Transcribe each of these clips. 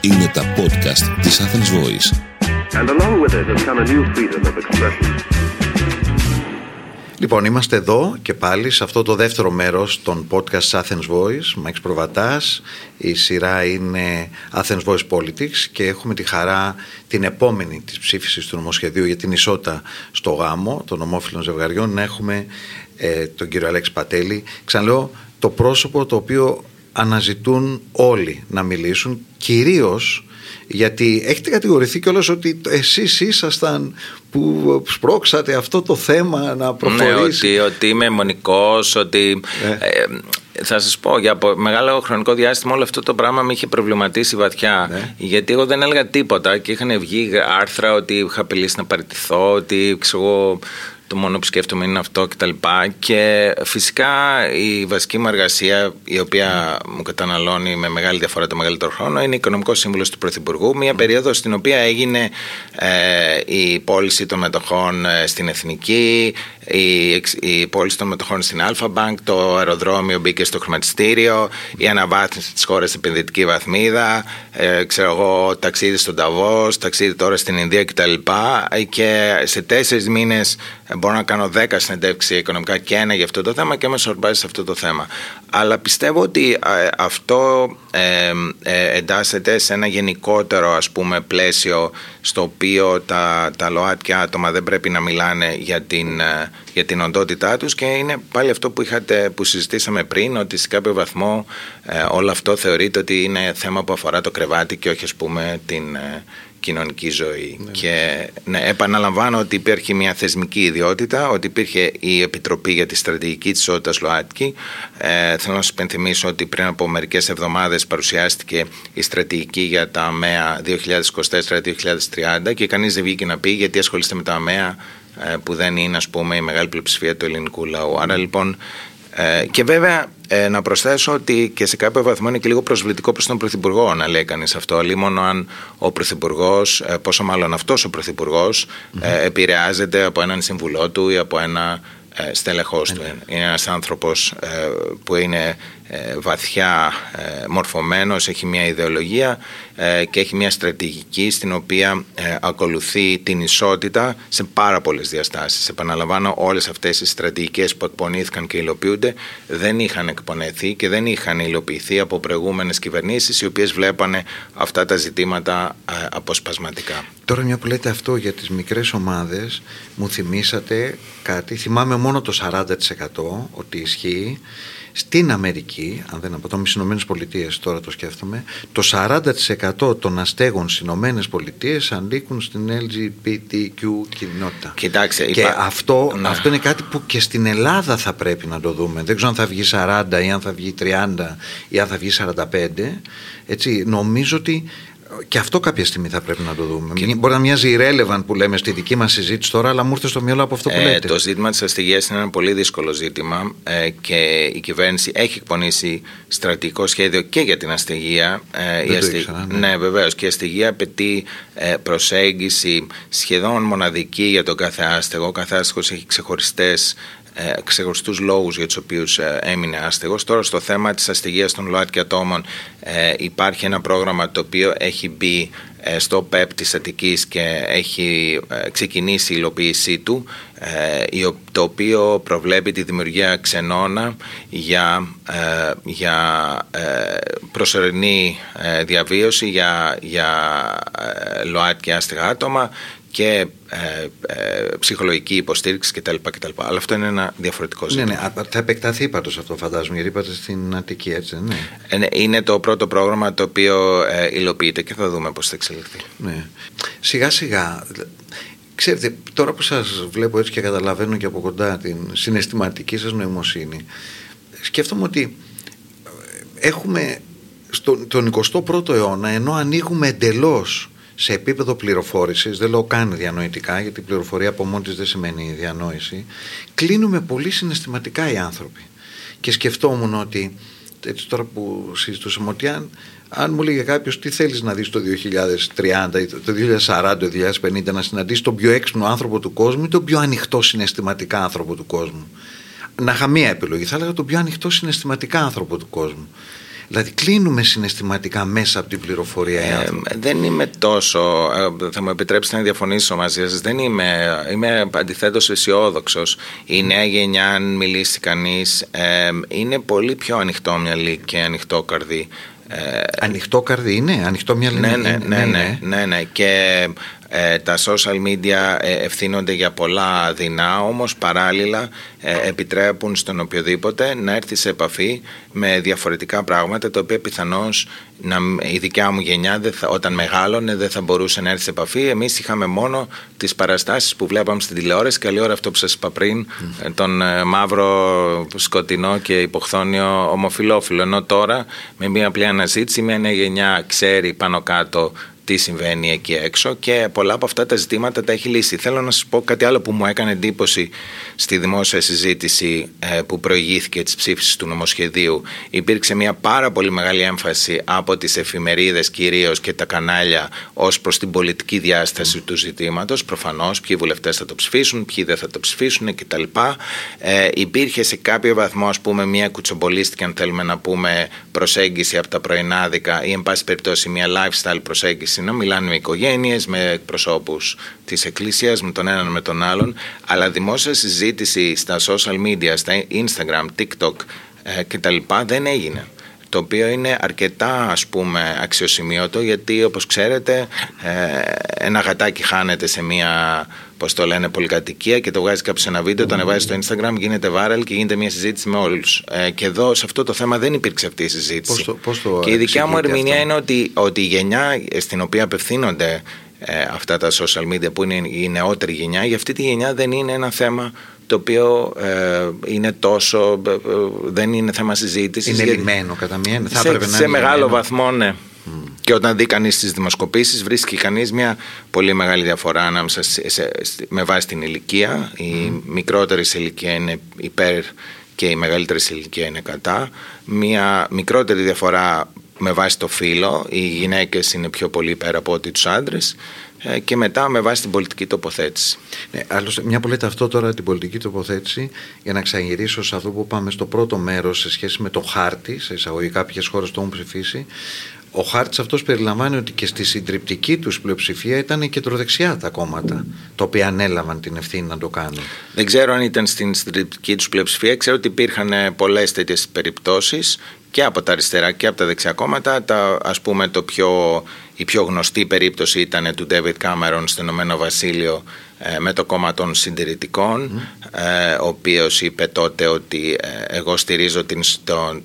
Είναι τα podcast της Athens Voice. And along with it has come a new freedom of expression. Λοιπόν, είμαστε εδώ και πάλι σε αυτό το δεύτερο μέρος των podcast Athens Voice. Μάκης Προβατάς, η σειρά είναι Athens Voice Politics και έχουμε τη χαρά την επόμενη της ψήφισης του νομοσχεδίου για την ισότητα στο γάμο των ομόφυλων ζευγαριών να έχουμε ε, τον κύριο Αλέξη Πατέλη. Ξαναλέω, το πρόσωπο το οποίο αναζητούν όλοι να μιλήσουν, κυρίως γιατί έχετε κατηγορηθεί κιόλας ότι εσείς ήσασταν που σπρώξατε αυτό το θέμα να προχωρήσει. Ναι, ότι, ότι είμαι αιμονικός, ότι... Ε. Ε, θα σας πω, για πο- μεγάλο χρονικό διάστημα όλο αυτό το πράγμα με είχε προβληματίσει βαθιά. Ναι. Γιατί εγώ δεν έλεγα τίποτα και είχαν βγει άρθρα ότι είχα απειλήσει να παραιτηθώ, ότι ξέρω εγώ, το μόνο που σκέφτομαι είναι αυτό κτλ. Και φυσικά η βασική μου εργασία, η οποία μου καταναλώνει με μεγάλη διαφορά το μεγαλύτερο χρόνο, είναι οικονομικός σύμβουλος του Πρωθυπουργού. Μια περίοδος στην οποία έγινε ε, η πώληση των μετοχών ε, στην Εθνική, η, εξ- η πώληση των μετοχών στην Alpha Bank, το αεροδρόμιο μπήκε στο χρηματιστήριο, η αναβάθμιση της χώρας σε επενδυτική βαθμίδα, ε, ξέρω εγώ, ταξίδι στον Ταβός, ταξίδι τώρα στην Ινδία κτλ. Και σε τέσσερις μήνες ε, μπορώ να κάνω δέκα συνεντεύξεις για οικονομικά και ένα για αυτό το θέμα και με σορμπάζει σε αυτό το θέμα. Αλλά πιστεύω ότι ε, αυτό ε, ε, εντάσσεται σε ένα γενικότερο ας πούμε πλαίσιο στο οποίο τα, τα ΛΟΑΤ και άτομα δεν πρέπει να μιλάνε για την, ε, για την οντότητά τους και είναι πάλι αυτό που, είχατε, που συζητήσαμε πριν ότι σε κάποιο βαθμό ε, όλο αυτό θεωρείται ότι είναι θέμα που αφορά το κρεβάτι και όχι ας πούμε την ε, κοινωνική ζωή. Και ναι, επαναλαμβάνω ότι υπήρχε μια θεσμική ιδιότητα, ότι υπήρχε η Επιτροπή για τη Στρατηγική της Ισότητας ΛΟΑΤΚΙ. Ε, θέλω να σας υπενθυμίσω ότι πριν από μερικές εβδομάδες παρουσιάστηκε η στρατηγική για τα ΑΜΕΑ 2024-2030 και κανείς δεν βγήκε να πει γιατί ασχολείστε με τα ΑΜΕΑ ε, που δεν είναι ας πούμε η μεγάλη πλειοψηφία του ελληνικού λαού. Άρα λοιπόν ε, και βέβαια ε, να προσθέσω ότι και σε κάποιο βαθμό είναι και λίγο προσβλητικό προς τον Πρωθυπουργό να λέει κανείς αυτό. Λίμωνο αν ο Πρωθυπουργός, ε, πόσο μάλλον αυτός ο πρωθυπουργο ε, επηρεάζεται από έναν συμβουλό του ή από ένα ε, στελεχός του. Είναι ένας άνθρωπος ε, που είναι ε, βαθιά ε, μορφωμένος, έχει μια ιδεολογία ε, και έχει μια στρατηγική στην οποία ε, ακολουθεί την ισότητα σε πάρα πολλές διαστάσεις. Επαναλαμβάνω, όλες αυτές οι στρατηγικές που εκπονήθηκαν και υλοποιούνται δεν είχαν εκπονεθεί και δεν είχαν υλοποιηθεί από προηγούμενες κυβερνήσεις οι οποίες βλέπανε αυτά τα ζητήματα ε, αποσπασματικά. Τώρα μια που λέτε αυτό για τις μικρές ομάδες μου θυμήσατε κάτι, θυμάμαι μόνο το 40% ότι ισχύει στην Αμερική, αν δεν αποτώ με στις Ηνωμένες Πολιτείες τώρα το σκέφτομαι, το 40% των αστέγων στις Ηνωμένες Πολιτείες ανήκουν στην LGBTQ κοινότητα. Κοιτάξτε, και υπά- αυτό, Ναι. αυτό είναι κάτι που και στην Ελλάδα θα πρέπει να το δούμε. Δεν ξέρω αν θα βγει 40 ή αν θα βγει 30 ή αν θα βγει 45. Έτσι, νομίζω ότι και αυτό κάποια στιγμή θα πρέπει να το δούμε. Μπορεί να μοιάζει irrelevant που λέμε στη δική μας συζήτηση τώρα, αλλά μου ήρθε στο μυαλό από αυτό που Ε, λέτε. το ζήτημα της αστυγίας είναι ένα πολύ δύσκολο ζήτημα ε, και η κυβέρνηση έχει εκπονήσει στρατηγικό σχέδιο και για την αστυγία. Ε, Δεν η το ήξερα, ναι. ναι, βεβαίως. Και η αστυγία απαιτεί ε, προσέγγιση σχεδόν μοναδική για τον κάθε άστεγο. Ο κάθε άστεγος έχει ξεχωριστές ε, ξεχωριστούς λόγους για τους οποίους ε, έμεινε άστεγος. Τώρα στο θέμα της αστυγίας των ΛΟΑΤ και ατόμων ε, υπάρχει ένα πρόγραμμα το οποίο έχει μπει ε, στο ΠΕΠ της Αττικής και έχει ε, ξεκινήσει η υλοποίησή του ε, η ο- το οποίο προβλέπει τη δημιουργία ξενώνα για, ε, για ε, προσωρινή ε, διαβίωση για, για ε, ΛΟΑΤ και άστεγα άτομα και ε, ε, ψυχολογική υποστήριξη κτλ, κτλ. Αλλά αυτό είναι ένα διαφορετικό ναι, ζήτημα. ναι, α, θα επεκταθεί πάντως αυτό φαντάζομαι, γιατί είπατε στην Αττική, έτσι, ναι. Ε, ναι, Είναι το πρώτο πρόγραμμα το οποίο ε, υλοποιείται και θα δούμε πώς θα εξελιχθεί. ναι. Σιγά σιγά. Ξέρετε, τώρα που σας βλέπω έτσι και καταλαβαίνω και από κοντά την συναισθηματική σας νοημοσύνη, σκέφτομαι ότι έχουμε στον τον 21ο αιώνα, ενώ ανοίγουμε εντελώς σε επίπεδο πληροφόρησης, δεν λέω καν διανοητικά, γιατί η πληροφορία από μόνη της δεν σημαίνει διανόηση, κλείνουμε πολύ συναισθηματικά οι άνθρωποι. Και σκεφτόμουν ότι, έτσι τώρα που συζητούσαμε, ότι αν, αν μου λέγε κάποιος τι θέλεις να δεις το 2030 ή το 2040, το 2050, να συναντήσεις τον πιο έξυπνο άνθρωπο του κόσμου ή τον πιο ανοιχτό συναισθηματικά άνθρωπο του κόσμου. να είχα μία επιλογή, θα έλεγα τον πιο ανοιχτό συναισθηματικά άνθρωπο του κόσμου. Δηλαδή κλείνουμε συναισθηματικά μέσα από την πληροφορία ε, Δεν είμαι τόσο, ε, θα μου επιτρέψετε να διαφωνήσω μαζί σας, δεν είμαι, είμαι αντιθέτως αισιόδοξος. Η νέα γενιά, αν μιλήσει κανείς, ε, είναι πολύ πιο ανοιχτόμυαλη και ανοιχτό καρδί. Ε, ανοιχτό καρδί είναι, ανοιχτό μυαλί ναι, ναι, ναι, ναι, ναι, ναι, και ε, τα social media ε, ευθύνονται για πολλά δεινά, όμως παράλληλα ε, επιτρέπουν στον οποιοδήποτε να έρθει σε επαφή με διαφορετικά πράγματα, τα οποία πιθανώς να, η δικιά μου γενιά δεν θα, όταν μεγάλωνε δεν θα μπορούσε να έρθει σε επαφή. Εμείς είχαμε μόνο τις παραστάσεις που βλέπαμε στην τηλεόραση, καλή ώρα αυτό που σας είπα πριν, τον μαύρο, σκοτεινό και υποχθόνιο ομοφιλόφιλο, ενώ τώρα με μια απλή αναζήτηση μια νέα γενιά ξέρει πάνω κάτω τι συμβαίνει εκεί έξω και πολλά από αυτά τα ζητήματα τα έχει λύσει. Θέλω να σας πω κάτι άλλο που μου έκανε εντύπωση στη δημόσια συζήτηση ε, που προηγήθηκε της ψήφισης του νομοσχεδίου. Υπήρξε μια πάρα πολύ μεγάλη έμφαση από τις εφημερίδες κυρίως και τα κανάλια ως προς την πολιτική διάσταση του ζητήματος. Προφανώς ποιοι βουλευτές θα το ψηφίσουν, ποιοι δεν θα το ψηφίσουν κτλ. Ε, υπήρχε σε κάποιο βαθμό ας πούμε μια κουτσομπολίστικη αν θέλουμε να πούμε προσέγγιση από τα πρωινάδικα ή εν πάση περιπτώσει μια lifestyle προσέγγιση να μιλάνε με οικογένειες, με προσώπου της Εκκλησίας, με τον έναν με τον άλλον, αλλά δημόσια συζήτηση στα social media, στα Instagram, TikTok ε, κτλ. δεν έγινε το οποίο είναι αρκετά ας πούμε αξιοσημείωτο γιατί όπως ξέρετε ε, ένα γατάκι χάνεται σε μια πώ το λένε, πολυκατοικία και το βγάζει κάποιος σε ένα βίντεο, το ανεβάζει στο Instagram, γίνεται viral και γίνεται μια συζήτηση με όλους. Ε, και εδώ σε αυτό το θέμα δεν υπήρξε αυτή η συζήτηση. Πώς το, πώς το και η δικιά μου ερμηνεία είναι ότι, ότι η γενιά στην οποία απευθύνονται ε, αυτά τα social media που είναι η νεότερη γενιά, για αυτή τη γενιά δεν είναι ένα θέμα το οποίο ε, είναι τόσο. Ε, δεν είναι θέμα συζήτησης. Είναι λιμένο κατά μία. Θα σε, να σε μεγάλο βαθμό, ναι. Και όταν δει κανείς τις δημοσκοπήσεις, βρίσκει κανείς μια πολύ μεγάλη διαφορά ανάμεσα σε, σε, με βάση την ηλικία. Η μικρότερη σε ηλικία είναι υπέρ και η μεγαλύτερη σε ηλικία είναι κατά. Μια μικρότερη διαφορά με βάση το φύλλο. Οι γυναίκες είναι πιο πολύ υπέρ από ότι τους άντρες. Ε, και μετά με βάση την πολιτική τοποθέτηση. Ναι, άλλωστε, μια που λέτε αυτό τώρα την πολιτική τοποθέτηση, για να ξαναγυρίσω σε αυτό που πάμε στο πρώτο μέρος σε σχέση με το χάρτη, σε εισαγωγικά κάποιες χώρες το έχουν ψηφίσει, ο χάρτης αυτός περιλαμβάνει ότι και στη συντριπτική τους πλειοψηφία ήταν κεντροδεξιά τα κόμματα, τα οποία ανέλαβαν την ευθύνη να το κάνουν. Δεν ξέρω αν ήταν στην συντριπτική τους πλειοψηφία, ξέρω ότι υπήρχαν πολλές τέτοιες περιπτώσεις και από τα αριστερά και από τα δεξιά κόμματα. Τα, ας πούμε το πιο, η πιο γνωστή περίπτωση ήταν του David Cameron στο Ηνωμένο Βασίλειο ε, με το κόμμα των συντηρητικών ε, ο οποίος είπε τότε ότι ε, εγώ στηρίζω την,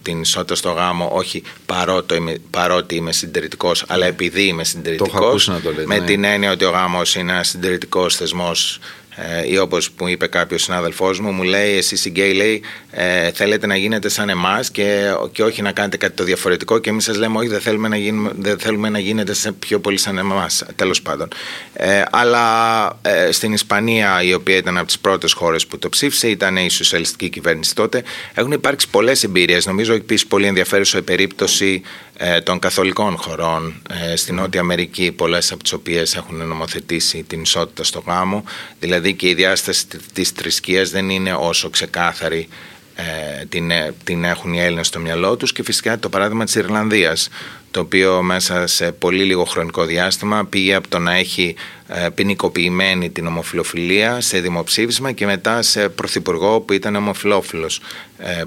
την ισότητα στο γάμο όχι παρότι είμαι, παρότι είμαι συντηρητικός αλλά επειδή είμαι συντηρητικός με ναι. την έννοια ότι ο γάμος είναι ένα συντηρητικός θεσμός ε, ή όπως μου είπε κάποιος συνάδελφός μου, μου λέει εσείς οι γκέι λέει ε, θέλετε να γίνετε σαν εμάς και, και όχι να κάνετε κάτι το διαφορετικό και εμείς σας λέμε όχι δεν θέλουμε να, γίνουμε, δεν θέλουμε να γίνετε σε πιο πολύ σαν εμάς τέλος πάντων. Ε, αλλά ε, στην Ισπανία η οποία ήταν από τις πρώτες χώρες που το ψήφισε ήταν η σοσιαλιστική κυβέρνηση τότε έχουν υπάρξει πολλές εμπειρίες. Νομίζω επίσης πολύ ενδιαφέρουσα η περίπτωση ε, των καθολικών χωρών ε, στην Νότια Αμερική, πολλές από τις οποίες έχουν νομοθετήσει την ισότητα στο γάμο, δηλαδή και η διάσταση της θρησκείας δεν είναι όσο ξεκάθαρη ε, την, την έχουν οι Έλληνες στο μυαλό τους και φυσικά το παράδειγμα της Ιρλανδίας το οποίο μέσα σε πολύ λίγο χρονικό διάστημα πήγε από το να έχει ποινικοποιημένη την ομοφιλοφιλία σε δημοψήφισμα και μετά σε πρωθυπουργό που ήταν ομοφιλόφιλος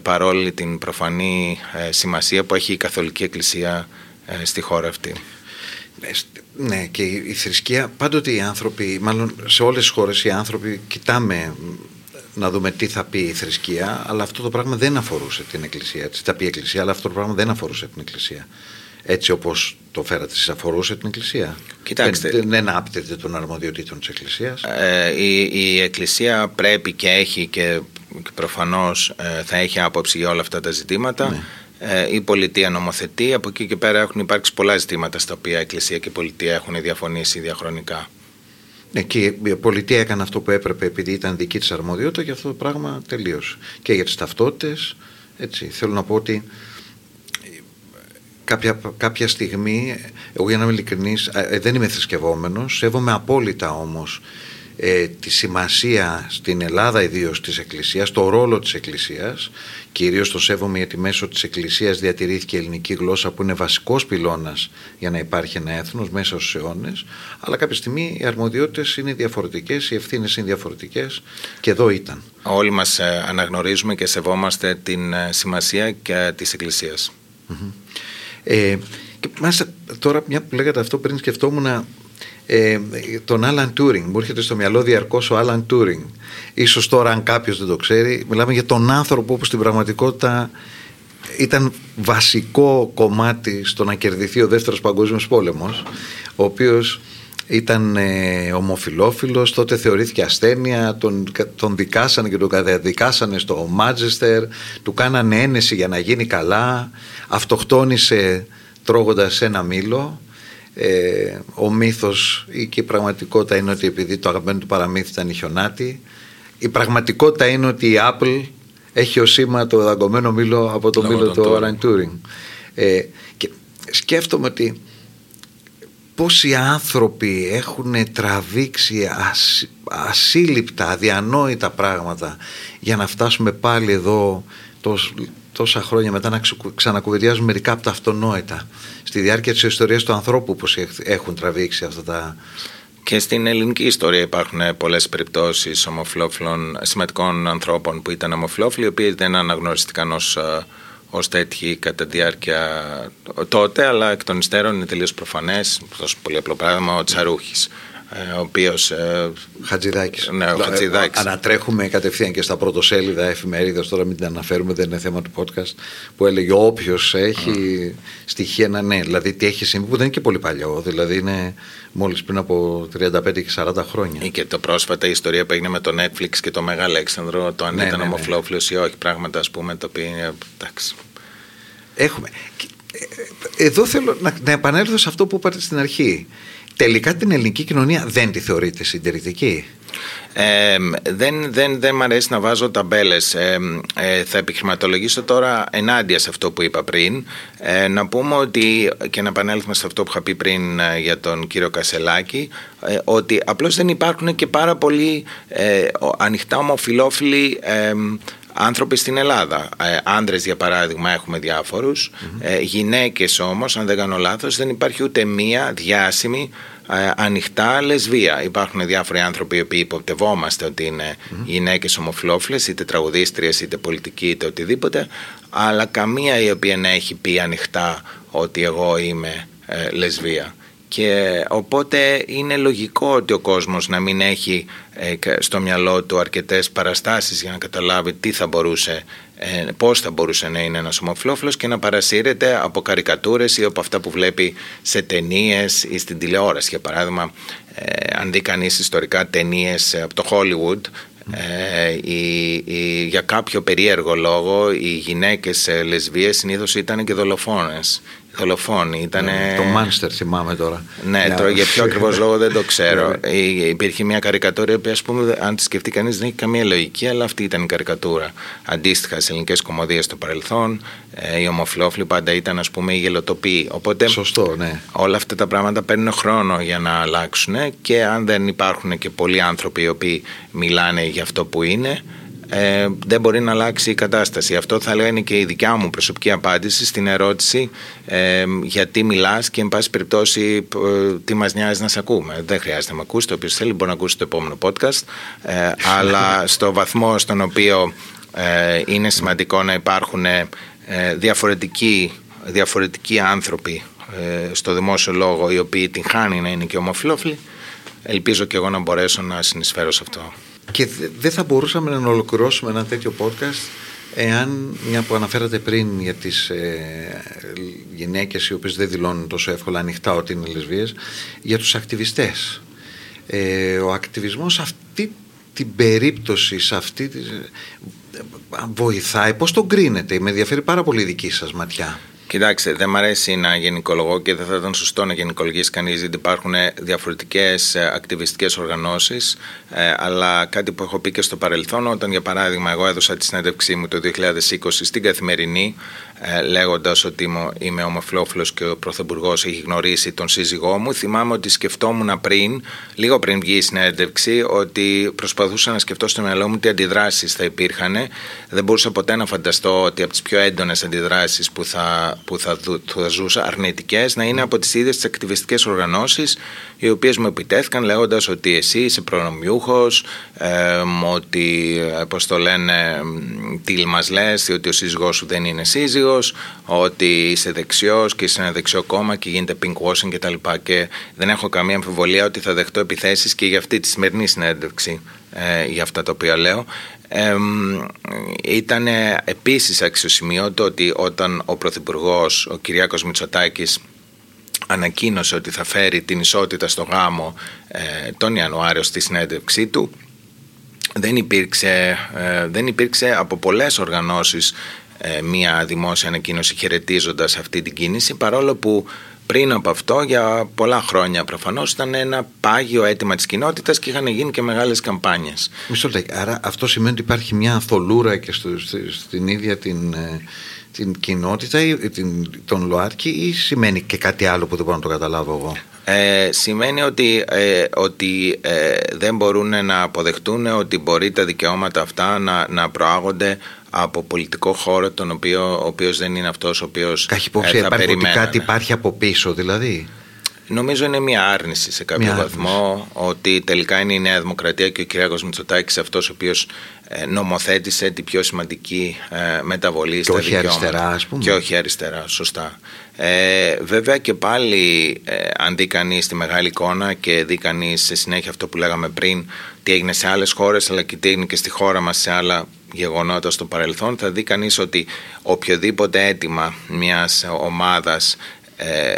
παρόλη την προφανή σημασία που έχει η Καθολική Εκκλησία στη χώρα αυτή. Ναι, και η θρησκεία, πάντοτε οι άνθρωποι, μάλλον σε όλες τις χώρες οι άνθρωποι κοιτάμε να δούμε τι θα πει η θρησκεία, αλλά αυτό το πράγμα δεν αφορούσε την Εκκλησία. Τι θα πει η Εκκλησία, αλλά αυτό το πράγμα δεν αφορούσε την Εκκλησία. Έτσι όπως το φέρατες, εσεί αφορούσε την Εκκλησία. Κοιτάξτε. Δεν, δεν άπτεται των αρμοδιοτήτων της Εκκλησίας. Ε, η, η Εκκλησία πρέπει και έχει και, και προφανώς ε, θα έχει άποψη για όλα αυτά τα ζητήματα. Ναι. Ε, η πολιτεία νομοθετεί. Από εκεί και πέρα έχουν υπάρξει πολλά ζητήματα στα οποία η Εκκλησία και η πολιτεία έχουν διαφωνήσει διαχρονικά. Ναι, και η πολιτεία έκανε αυτό που έπρεπε επειδή ήταν δική της αρμοδιότητα και αυτό το πράγμα τελείωσε. Και για τις ταυτότητες, έτσι. Θέλω να πω ότι κάποια, κάποια στιγμή, εγώ για να είμαι ειλικρινής, δεν είμαι θρησκευόμενος, σέβομαι απόλυτα όμως ε, τη σημασία στην Ελλάδα ιδίως της Εκκλησίας, το ρόλο της Εκκλησίας, κυρίως το σέβομαι γιατί μέσω της Εκκλησίας διατηρήθηκε η ελληνική γλώσσα που είναι βασικός πυλώνας για να υπάρχει ένα έθνος μέσα στους αιώνες, αλλά κάποια στιγμή οι αρμοδιότητες είναι διαφορετικές, οι ευθύνες είναι διαφορετικές και εδώ ήταν. Όλοι μας ε, αναγνωρίζουμε και σεβόμαστε την ε, σημασία και της εκκλησιας Ε, και μάλιστα τώρα μια που λέγατε αυτό πριν σκεφτόμουν ε, τον Άλαν Τούρινγκ. Μου έρχεται στο μυαλό διαρκώς ο Άλαν Τούρινγκ. Ίσως τώρα, αν κάποιος δεν το ξέρει, μιλάμε για τον άνθρωπο που στην πραγματικότητα ήταν βασικό κομμάτι στο να κερδιθεί ο δεύτερος παγκόσμιος πόλεμος ο οποίος ήταν ε, ομοφιλόφιλος, τότε θεωρήθηκε ασθένεια, τον, τον δικάσανε και τον καταδικάσανε στο Μάτζεστερ, του κάνανε ένεση για να γίνει καλά, αυτοκτόνησε τρώγοντας ένα μήλο ε, ο μύθος ή και η πραγματικότητα είναι ότι επειδή το αγαπημένο του παραμύθι ήταν η χιονάτη η πραγματικότητα είναι ότι η Apple έχει ως σήμα το δαγκωμένο μήλο από το μήλο του Oran Turing. Ε, και σκέφτομαι ότι πόσοι άνθρωποι έχουν τραβήξει ασύλληπτα, αδιανόητα πράγματα για να φτάσουμε πάλι εδώ τόσα χρόνια μετά να ξανακουβεντιάζουμε μερικά από τα αυτονόητα. Στη διάρκεια της ιστορίας του ανθρώπου που έχουν τραβήξει αυτά τα... Και στην ελληνική ιστορία υπάρχουν πολλές περιπτώσεις ομοφυλόφιλων, σημαντικών ανθρώπων που ήταν ομοφυλόφιλοι, οι οποίοι δεν αναγνωριστηκαν ως, ε, ως τέτοιοι κατά τη διάρκεια τότε, αλλά εκ των υστέρων είναι τελείως προφανές, τόσο πολύ απλό πράγμα, ο Τσαρούχης. ε, ο οποίος. Ε, Χατζηδάκης. Ναι, ο Χατζηδάκης. Ανατρέχουμε κατευθείαν και στα πρωτοσέλιδα εφημερίδα, τώρα μην την αναφέρουμε, δεν είναι θέμα του podcast, που έλεγε όποιος έχει στοιχεία να ναι. Δηλαδή τι έχει συμβεί, που δεν είναι και πολύ παλιό, δηλαδή είναι μόλις πριν από 35 και 40 χρόνια. Ή και το πρόσφατα η ιστορία που έγινε με το Netflix και το Μεγάλο Αλέξανδρο, το αν ναι, ήταν ναι, ναι. ή όχι, πράγματα ας πούμε, το οποίο είναι. Εντάξει. Έχουμε. Ε, εδώ θέλω να, να επανέλθω σε αυτό που είπατε στην αρχή τελικά την ελληνική κοινωνία δεν τη θεωρείτε συντηρητική; Ε, δεν, δεν, δεν μ' αρέσει να βάζω ταμπέλες ε, ε, θα επιχειρηματολογήσω τώρα ενάντια σε αυτό που είπα πριν ε, να πούμε ότι και να επανέλθουμε σε αυτό που είχα πει πριν ε, για τον κύριο Κασελάκη ότι απλώς δεν υπάρχουν και πάρα πολλοί ανοιχτά ομοφιλόφιλοι άνθρωποι στην Ελλάδα. Ε, άντρες για παράδειγμα έχουμε διάφορους, ε, γυναίκες όμως αν δεν κάνω λάθος δεν υπάρχει ούτε μία διάσημη ε, ανοιχτά λεσβία. Υπάρχουν διάφοροι άνθρωποι οι οποίοι υποπτευόμαστε ότι είναι mm-hmm. γυναίκες ομοφυλόφιλες, είτε τραγουδίστριες, είτε πολιτικοί, είτε οτιδήποτε, αλλά καμία η οποία να έχει πει ανοιχτά ότι εγώ είμαι ε, λεσβία. Και οπότε είναι λογικό ότι ο κόσμος να μην έχει ε, στο μυαλό του αρκετές παραστάσεις για να καταλάβει τι θα μπορούσε, ε, πώς θα μπορούσε να είναι ένας ομοφυλόφιλος και να παρασύρεται από καρικατούρες ή από αυτά που βλέπει σε ταινίες ή στην τηλεόραση. Για παράδειγμα, ε, αν δει κανείς ιστορικά ταινίες από το Hollywood, για κάποιο περίεργο λόγο οι γυναίκες λεσβίες συνήθως ήταν και δολοφόνες δολοφόνοι. Ήτανε... Το Μάνστερ θυμάμαι τώρα. Ναι, τώρα για ποιο ακριβώς λόγο δεν το ξέρω. Ναι. Υπήρχε μια καρικατούρα που, ας πούμε, αν τη σκεφτεί κανείς, δεν έχει καμία λογική, αλλά αυτή ήταν η καρικατούρα. Αντίστοιχα στι ελληνικές κομμωδίες στο παρελθόν, ε, οι ομοφυλόφιλοι πάντα ήταν, ας πούμε, οι γελοτοποί. Οπότε Σωστό, ναι. όλα αυτά τα πράγματα παίρνουν χρόνο για να αλλάξουν και αν δεν υπάρχουν και πολλοί άνθρωποι οι οποίοι μιλάνε για αυτό που είναι, ε, δεν μπορεί να αλλάξει η κατάσταση. Αυτό θα λέω είναι και η δικιά μου προσωπική απάντηση στην ερώτηση ε, γιατί μιλάς και εν πάση περιπτώσει ε, τι μας νοιάζει να σε ακούμε. Δεν χρειάζεται να με ακούσετε, όποιος θέλει μπορεί να ακούσει το επόμενο podcast ε, αλλά στο βαθμό στον οποίο ε, είναι σημαντικό να υπάρχουν διαφορετικοί, διαφορετικοί άνθρωποι στο δημόσιο λόγο οι οποίοι την χάνει να είναι και ομοφιλόφιλοι ελπίζω και εγώ να μπορέσω να συνεισφέρω σε αυτό. Και δεν θα μπορούσαμε να ολοκληρώσουμε ένα τέτοιο podcast εάν, μια που αναφέρατε πριν για τις ε, γυναίκες οι οποίες δεν δηλώνουν τόσο εύκολα ανοιχτά ότι είναι λεσβίες, για τους ακτιβιστές. Ε, ο ακτιβισμός αυτή την περίπτωση, σε αυτή τη, βοηθάει, πώς τον κρίνετε, με ενδιαφέρει πάρα πολύ η δική σας ματιά. Κοιτάξτε, δεν μ' αρέσει να γενικολογώ και δεν θα ήταν σωστό να γενικολογήσει κανείς, γιατί υπάρχουν διαφορετικές ε, ακτιβιστικές οργανώσεις. Ε, αλλά κάτι που έχω πει και στο παρελθόν, όταν για παράδειγμα εγώ έδωσα τη συνέντευξή μου το 2020 στην Καθημερινή, ε, λέγοντας ότι είμαι ομοφυλόφιλος και ο Πρωθυπουργός έχει γνωρίσει τον σύζυγό μου. Θυμάμαι ότι σκεφτόμουν πριν, λίγο πριν βγει η συνέντευξη, ότι προσπαθούσα να σκεφτώ στο μυαλό μου τι αντιδράσεις θα υπήρχαν. Δεν μπορούσα ποτέ να φανταστώ ότι από τις πιο έντονες αντιδράσεις που θα, που θα, θα ζούσα, αρνητικές, να είναι από τις ίδιες τις ακτιβιστικές οργανώσεις οι οποίες μου επιτέθηκαν λέγοντας ότι εσύ είσαι προνομιούχος, ε, ότι πώς το λένε, τι μας λες, ότι ο σύζυγός σου δεν είναι σύζυγος, ότι είσαι δεξιός και είσαι ένα δεξιό κόμμα και γίνεται pink washing κτλ. Και, και δεν έχω καμία αμφιβολία ότι θα δεχτώ επιθέσεις και για αυτή τη σημερινή συνέντευξη ε, για αυτά τα οποία λέω. Ε, ήταν επίσης αξιοσημείωτο ότι όταν ο Πρωθυπουργός, ο Κυριάκος Μητσοτάκης ανακοίνωσε ότι θα φέρει την ισότητα στο γάμο ε, τον Ιανουάριο στη συνέντευξή του δεν υπήρξε, ε, δεν υπήρξε από πολλές οργανώσεις ε, μία δημόσια ανακοίνωση χαιρετίζοντας αυτή την κίνηση παρόλο που πριν από αυτό για πολλά χρόνια προφανώς ήταν ένα πάγιο αίτημα της κοινότητας και είχαν γίνει και μεγάλες καμπάνιες. Μισό λεπτό. Άρα αυτό σημαίνει ότι υπάρχει μια θολούρα και στο, στην ίδια την, την κοινότητα, την, τον ΛΟΑΤΚΙ ή σημαίνει και κάτι άλλο που δεν μπορώ να το καταλάβω εγώ; Ε, σημαίνει ότι, ε, ότι ε, δεν μπορούν να αποδεχτούν ότι μπορεί τα δικαιώματα αυτά να, να προάγονται από πολιτικό χώρο τον οποίο, ο οποίος δεν είναι αυτός ο οποίος Κάχει υποψία, ε, θα υπάρχει ότι κάτι υπάρχει από πίσω δηλαδή. Νομίζω είναι μια άρνηση σε κάποιο βαθμό ότι τελικά είναι η Νέα Δημοκρατία και ο Κυριάκος Μητσοτάκης αυτός ο οποίος ε, νομοθέτησε την πιο σημαντική ε, μεταβολή και στα όχι αριστερά ας πούμε. Και όχι αριστερά, σωστά. Ε, βέβαια και πάλι ε, αν δει κανείς τη μεγάλη εικόνα και δει κανείς σε συνέχεια αυτό που λέγαμε πριν τι έγινε σε άλλες χώρες αλλά και τι έγινε και στη χώρα μας σε άλλα γεγονότα στο παρελθόν θα δει κανείς ότι οποιοδήποτε αίτημα μιας ομάδας ε,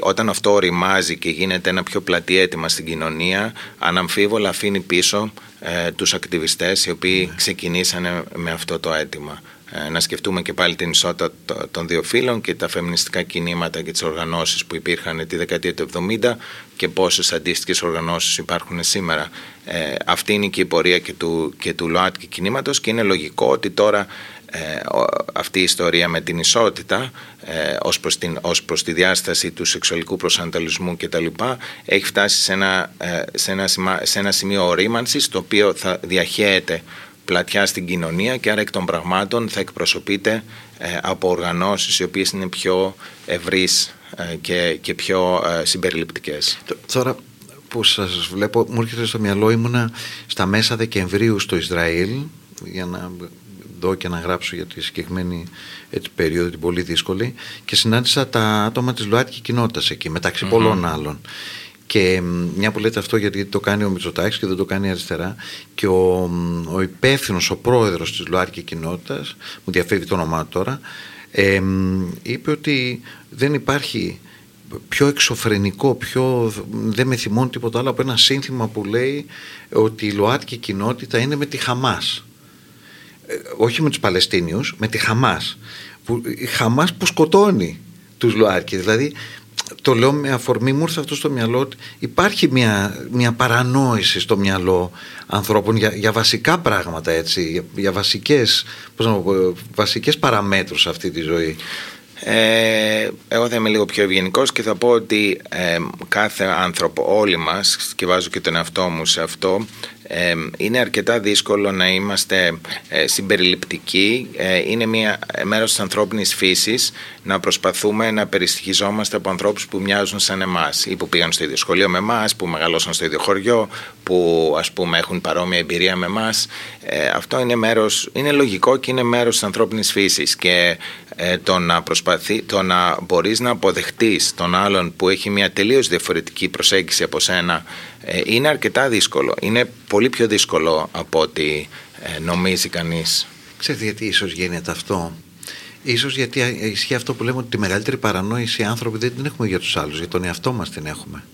όταν αυτό οριμάζει και γίνεται ένα πιο πλατή αίτημα στην κοινωνία αναμφίβολα αφήνει πίσω ε, τους ακτιβιστές οι οποίοι ναι. ξεκινήσανε με αυτό το αίτημα. Ε, να σκεφτούμε και πάλι την ισότητα των δύο φύλων και τα φεμινιστικά κινήματα και τις οργανώσεις που υπήρχαν τη δεκαετία του 70 και πόσες αντίστοιχες οργανώσεις υπάρχουν σήμερα. Ε, αυτή είναι και η πορεία και του, και του ΛΟΑΤΚΙ κινήματος και είναι λογικό ότι τώρα ε, αυτή η ιστορία με την ισότητα ε, ως, προς την, ως προς τη διάσταση του σεξουαλικού προσανατολισμού και τα λοιπά έχει φτάσει σε ένα, ε, σε ένα, σε ένα σημείο ορίμανσης το οποίο θα διαχέεται πλατιά στην κοινωνία και άρα εκ των πραγμάτων θα εκπροσωπείται ε, από οργανώσεις οι οποίες είναι πιο ευρύς ε, και, και πιο ε, συμπεριληπτικές. Τώρα που σας βλέπω μου έρχεται στο μυαλό ήμουνα στα μέσα Δεκεμβρίου στο Ισραήλ για να δω και να γράψω για τη συγκεκριμένη έτσι, περίοδο την πολύ δύσκολη και συνάντησα τα άτομα της ΛΟΑΤΚΙ κοινότητας εκεί μεταξύ πολλών άλλων και μια που λέτε αυτό γιατί το κάνει ο Μητσοτάκης και δεν το κάνει αριστερά και ο, ο υπεύθυνος, ο πρόεδρος της ΛΟΑΤΚΙ κοινότητας μου διαφεύγει το όνομά τώρα ε, είπε ότι δεν υπάρχει πιο εξωφρενικό, πιο δεν με θυμώνει τίποτα άλλο από ένα σύνθημα που λέει ότι η ΛΟΑΤΚΙ κοινότητα είναι με τη Χαμάς. Ε, όχι με τους Παλαιστίνιους, με τη Χαμάς. Που, η Χαμάς που σκοτώνει τους ΛΟΑΤΚΙ δηλαδή το λέω με αφορμή μου ήρθε αυτό στο μυαλό ότι υπάρχει μια, μια παρανόηση στο μυαλό ανθρώπων για, για βασικά πράγματα έτσι, για, για βασικές, πώς να πω, βασικές παραμέτρους αυτή τη ζωή. Ε, εγώ θα είμαι λίγο πιο ευγενικός και θα πω ότι ε, κάθε άνθρωπο, όλοι μας και βάζω και τον εαυτό μου σε αυτό είναι αρκετά δύσκολο να είμαστε ε, συμπεριληπτικοί. Ε, είναι μια μέρος της ανθρώπινης φύσης να προσπαθούμε να περιστοιχιζόμαστε από ανθρώπους που μοιάζουν σαν εμάς ή που πήγαν στο ίδιο σχολείο με εμάς, που μεγαλώσαν στο ίδιο χωριό, που ας πούμε έχουν παρόμοια εμπειρία με εμάς. Ε, αυτό είναι, μέρος, είναι λογικό και είναι μέρος της ανθρώπινης φύσης και το, να προσπαθεί, το να μπορείς να αποδεχτείς τον άλλον που έχει μια τελείως διαφορετική προσέγγιση από σένα ε, είναι αρκετά δύσκολο. Είναι πολύ πιο δύσκολο από ό,τι ε, νομίζει κανείς. Ξέρετε γιατί ίσως γίνεται αυτό; Ίσως γιατί ισχύει αυτό που λέμε ότι τη μεγαλύτερη παρανόηση οι άνθρωποι δεν την έχουμε για τους άλλους, για τον εαυτό μας την έχουμε.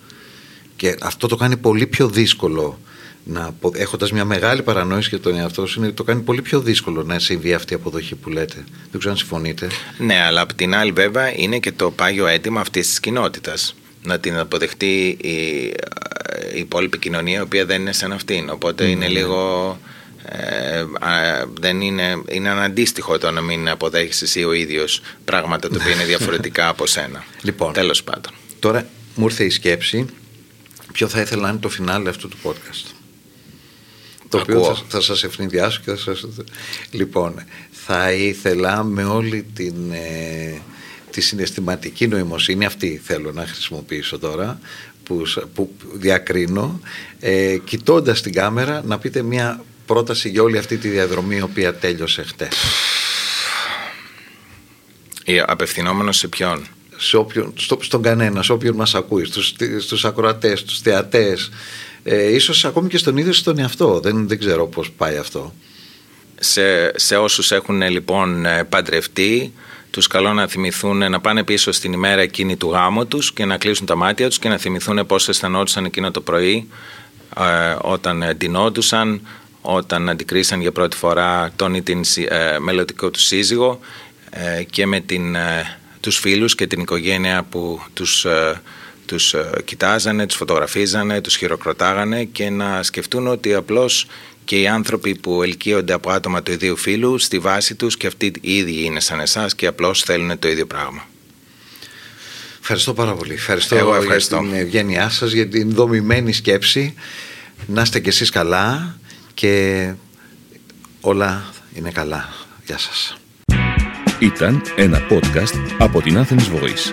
Και αυτό το κάνει πολύ πιο δύσκολο να, έχοντας μια μεγάλη παρανόηση για τον εαυτό σου, το κάνει πολύ πιο δύσκολο να συμβεί αυτή η αποδοχή που λέτε. Δεν ξέρω αν συμφωνείτε. Ναι, αλλά απ' την άλλη βέβαια είναι και το πάγιο αίτημα αυτής της κοινότητας να την αποδεχτεί η, η υπόλοιπη κοινωνία η οποία δεν είναι σαν αυτήν οπότε είναι ναι. λίγο Ε, δεν είναι, είναι αναντίστοιχο το να μην αποδέχεις εσύ ο ίδιος πράγματα τα οποία είναι διαφορετικά από σένα. Λοιπόν, Τέλος πάντων. Τώρα μου ήρθε η σκέψη ποιο θα ήθελα να είναι το φινάλε αυτού του podcast. Το οποίο Ακούω. θα, θα σας ευνηδιάσω και θα σας... Λοιπόν, θα ήθελα με όλη την, ε, τη συναισθηματική νοημοσύνη, αυτή θέλω να χρησιμοποιήσω τώρα, που, σ- που διακρίνω, ε, κοιτώντας την κάμερα να πείτε μια πρόταση για όλη αυτή τη διαδρομή η οποία τέλειωσε χτες. Ε, Απευθυνόμενος σε ποιον; σε όποιον, στο, στον κανένα, σε όποιον μας ακούει, στους, στους ακροατές, στους θεατές, ε, ίσως ακόμη και στον ίδιο στον εαυτό. Δεν, δεν ξέρω πώς πάει αυτό. Σε, σε όσους έχουν λοιπόν ε, παντρευτεί, τους καλώ να θυμηθούν να πάνε πίσω στην ημέρα εκείνη του γάμου τους και να κλείσουν τα μάτια τους και να θυμηθούν πώς αισθανόντουσαν εκείνο το πρωί ε, όταν ντυνόντουσαν, όταν αντικρίσαν για πρώτη φορά τον ή την συ- ε, μελλοντικό του σύζυγο ε, και με την, ε, τους φίλους και την οικογένεια που τους, ε, τους ε, κοιτάζανε, τους φωτογραφίζανε, τους χειροκροτάγανε και να σκεφτούν ότι απλώς και οι άνθρωποι που ελκύονται από άτομα του ιδίου φύλου στη βάση τους και αυτοί οι ίδιοι είναι σαν εσάς και απλώς θέλουν το ίδιο πράγμα. Ευχαριστώ πάρα πολύ. Ευχαριστώ, Εγώ ευχαριστώ. για την ευγένειά σας, για την δομημένη σκέψη. Να είστε κι εσείς καλά και όλα είναι καλά. Γεια σας. Ήταν ένα podcast από την Athens Voice.